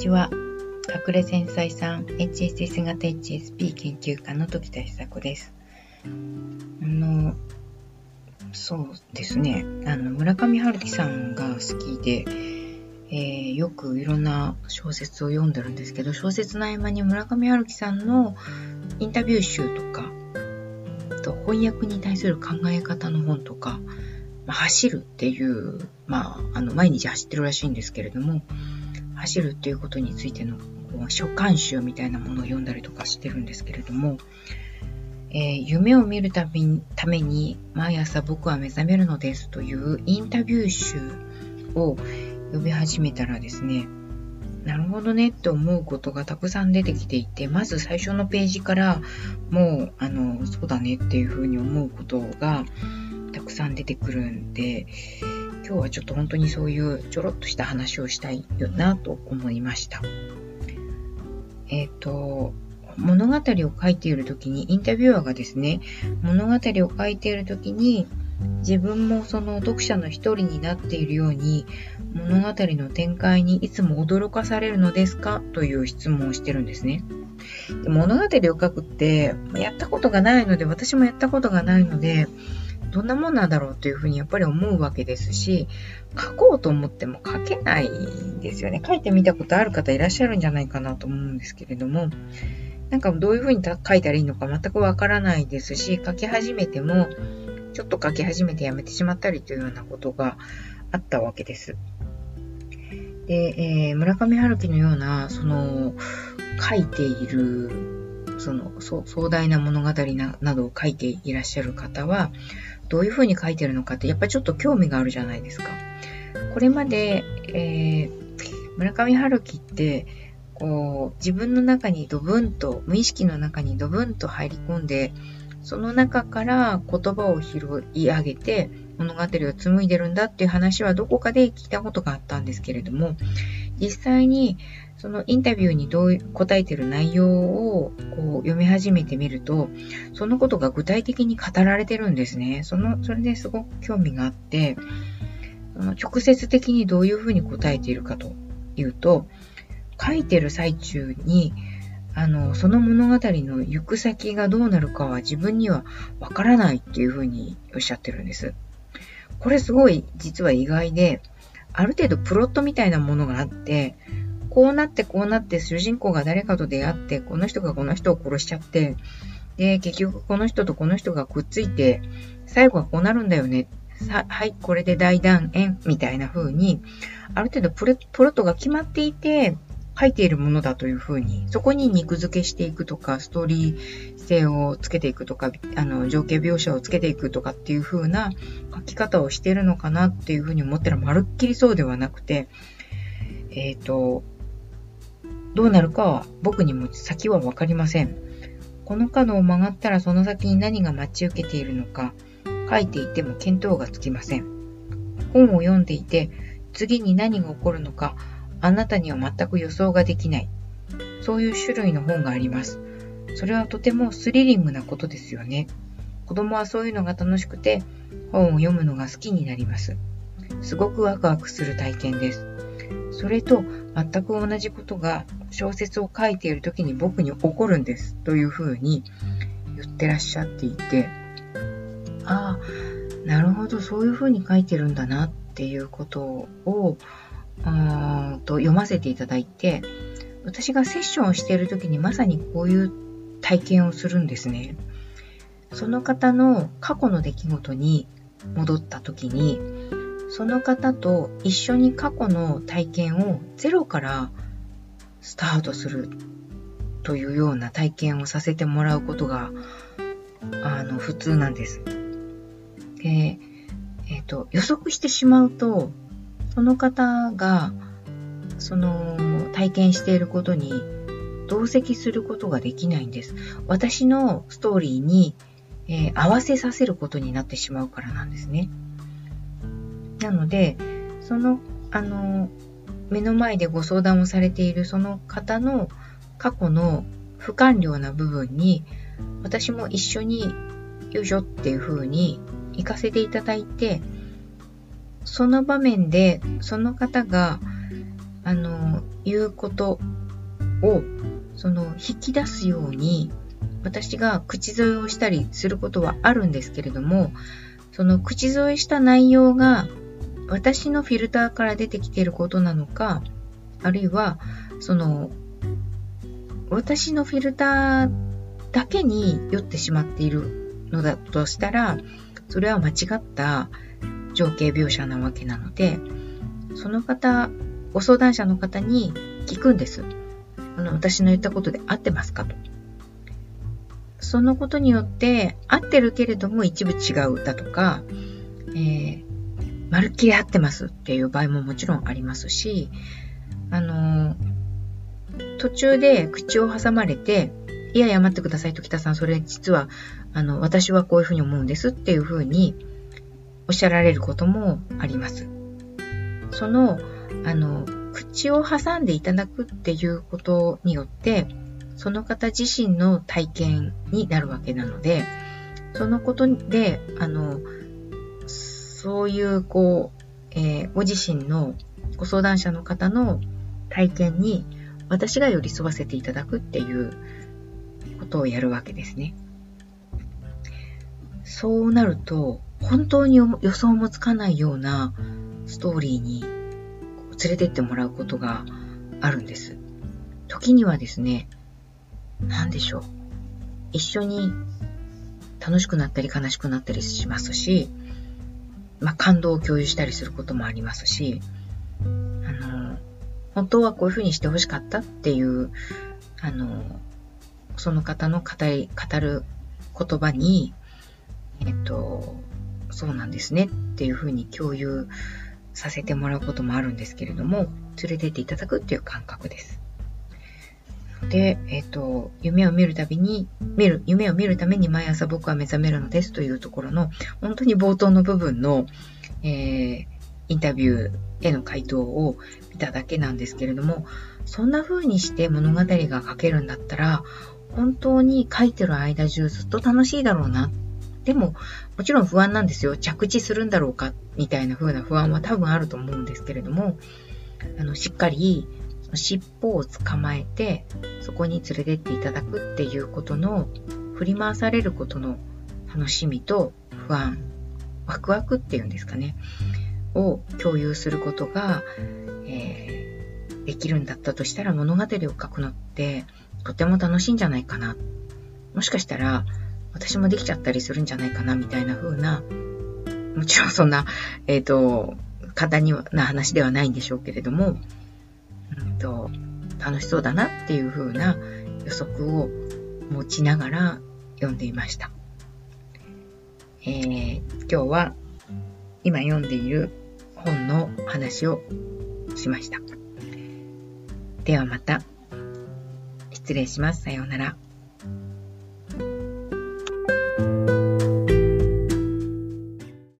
ちは。隠れ繊細さん HSS 型 HSP 研究家の時田久子です。あの、そうですね。あの、村上春樹さんが好きで、えー、よくいろんな小説を読んでるんですけど、小説の合間に村上春樹さんのインタビュー集とか、と翻訳に対する考え方の本とか、ま、走るっていう、まあ、あの、毎日走ってるらしいんですけれども、走るっていうことについての書簡集みたいなものを読んだりとかしてるんですけれども、えー、夢を見るためにために毎朝僕は目覚めるのですというインタビュー集を読み始めたらですね、なるほどねって思うことがたくさん出てきていて、まず最初のページからもう、あの、そうだねっていうふうに思うことがたくさん出てくるんで、今日はちょっと本当にそういうちょろっとした話をしたいよなと思いました。えっ、ー、と、物語を書いている時に、インタビュアーがですね、物語を書いている時に、自分もその読者の一人になっているように、物語の展開にいつも驚かされるのですかという質問をしてるんですね。で物語を書くって、やったことがないので、私もやったことがないので、どんなもんなんだろうというふうにやっぱり思うわけですし、書こうと思っても書けないんですよね。書いてみたことある方いらっしゃるんじゃないかなと思うんですけれども、なんかどういうふうに書いたらいいのか全くわからないですし、書き始めても、ちょっと書き始めてやめてしまったりというようなことがあったわけです。で、えー、村上春樹のような、その、書いている、その、壮大な物語ななどを書いていらっしゃる方は、どういうふうに書いてるのかって、やっぱりちょっと興味があるじゃないですか。これまで、えー、村上春樹って、こう、自分の中にドブンと、無意識の中にドブンと入り込んで、その中から言葉を拾い上げて物語を紡いでるんだっていう話はどこかで聞いたことがあったんですけれども、実際にそのインタビューにどう答えてる内容をこう読み始めてみると、そのことが具体的に語られてるんですね。その、それですごく興味があって、その直接的にどういうふうに答えているかというと、書いてる最中に、あの、その物語の行く先がどうなるかは自分にはわからないっていうふうにおっしゃってるんです。これすごい実は意外で、ある程度プロットみたいなものがあって、こうなってこうなって主人公が誰かと出会って、この人がこの人を殺しちゃって、で、結局この人とこの人がくっついて、最後はこうなるんだよね。さはい、これで大団円みたいな風に、ある程度プロットが決まっていて、書いているものだというふうに、そこに肉付けしていくとか、ストーリー性をつけていくとか、あの、情景描写をつけていくとかっていう風な書き方をしてるのかなっていうふうに思ったら、まるっきりそうではなくて、えっ、ー、と、どうなるかは僕にも先はわかりません。この角を曲がったらその先に何が待ち受けているのか、書いていても見当がつきません。本を読んでいて、次に何が起こるのか、あなたには全く予想ができない。そういう種類の本があります。それはとてもスリリングなことですよね。子供はそういうのが楽しくて、本を読むのが好きになります。すごくワクワクする体験です。それと全く同じことが小説を書いている時に僕に起こるんですというふうに言ってらっしゃっていて、ああ、なるほど、そういうふうに書いてるんだなっていうことをと読ませていただいて、私がセッションをしている時にまさにこういう体験をするんですね。その方の過去の出来事に戻った時に、その方と一緒に過去の体験をゼロからスタートするというような体験をさせてもらうことが、あの、普通なんです。で、えっ、ー、と、予測してしまうと、その方が、その、体験していることに同席することができないんです。私のストーリーに、えー、合わせさせることになってしまうからなんですね。なので、その、あの、目の前でご相談をされているその方の過去の不完了な部分に、私も一緒に、よいしょっていう風に行かせていただいて、その場面で、その方が、あの、いうことを、その引き出すように、私が口添えをしたりすることはあるんですけれども、その口添えした内容が私のフィルターから出てきていることなのか、あるいは、その、私のフィルターだけに酔ってしまっているのだとしたら、それは間違った情景描写なわけなので、その方、ご相談者の方に聞くんです。あの私の言ったことで合ってますかと。そのことによって、合ってるけれども一部違うだとか、えー、まるっきり合ってますっていう場合ももちろんありますし、あのー、途中で口を挟まれて、いやいや待ってくださいと北さん、それ実は、あの、私はこういうふうに思うんですっていうふうにおっしゃられることもあります。その、あの、口を挟んでいただくっていうことによって、その方自身の体験になるわけなので、そのことで、あの、そういう、こう、えー、ご自身のご相談者の方の体験に私が寄り添わせていただくっていうことをやるわけですね。そうなると、本当に予想もつかないようなストーリーに連れてってもらうことがあるんです。時にはですね、何でしょう。一緒に楽しくなったり悲しくなったりしますし、まあ、感動を共有したりすることもありますし、あの、本当はこういうふうにしてほしかったっていう、あの、その方の語り、語る言葉に、えっと、そうなんですねっていうふうに共有させてもらうこともあるんですけれども、連れてっていただくっていう感覚です。で、えっ、と、夢を見るたびに、見る、夢を見るために毎朝僕は目覚めるのですというところの、本当に冒頭の部分の、えー、インタビューへの回答を見ただけなんですけれども、そんな風にして物語が書けるんだったら、本当に書いてる間中ずっと楽しいだろうなっ。でも、もちろん不安なんですよ。着地するんだろうか、みたいな風な不安は多分あると思うんですけれども、あの、しっかり尻尾を捕まえてそこに連れてっていただくっていうことの振り回されることの楽しみと不安ワクワクっていうんですかねを共有することが、えー、できるんだったとしたら物語を書くのってとても楽しいんじゃないかなもしかしたら私もできちゃったりするんじゃないかなみたいな風なもちろんそんな、えっ、ー、と、簡単な話ではないんでしょうけれども、うんと、楽しそうだなっていう風な予測を持ちながら読んでいました。えー、今日は今読んでいる本の話をしました。ではまた。失礼します。さようなら。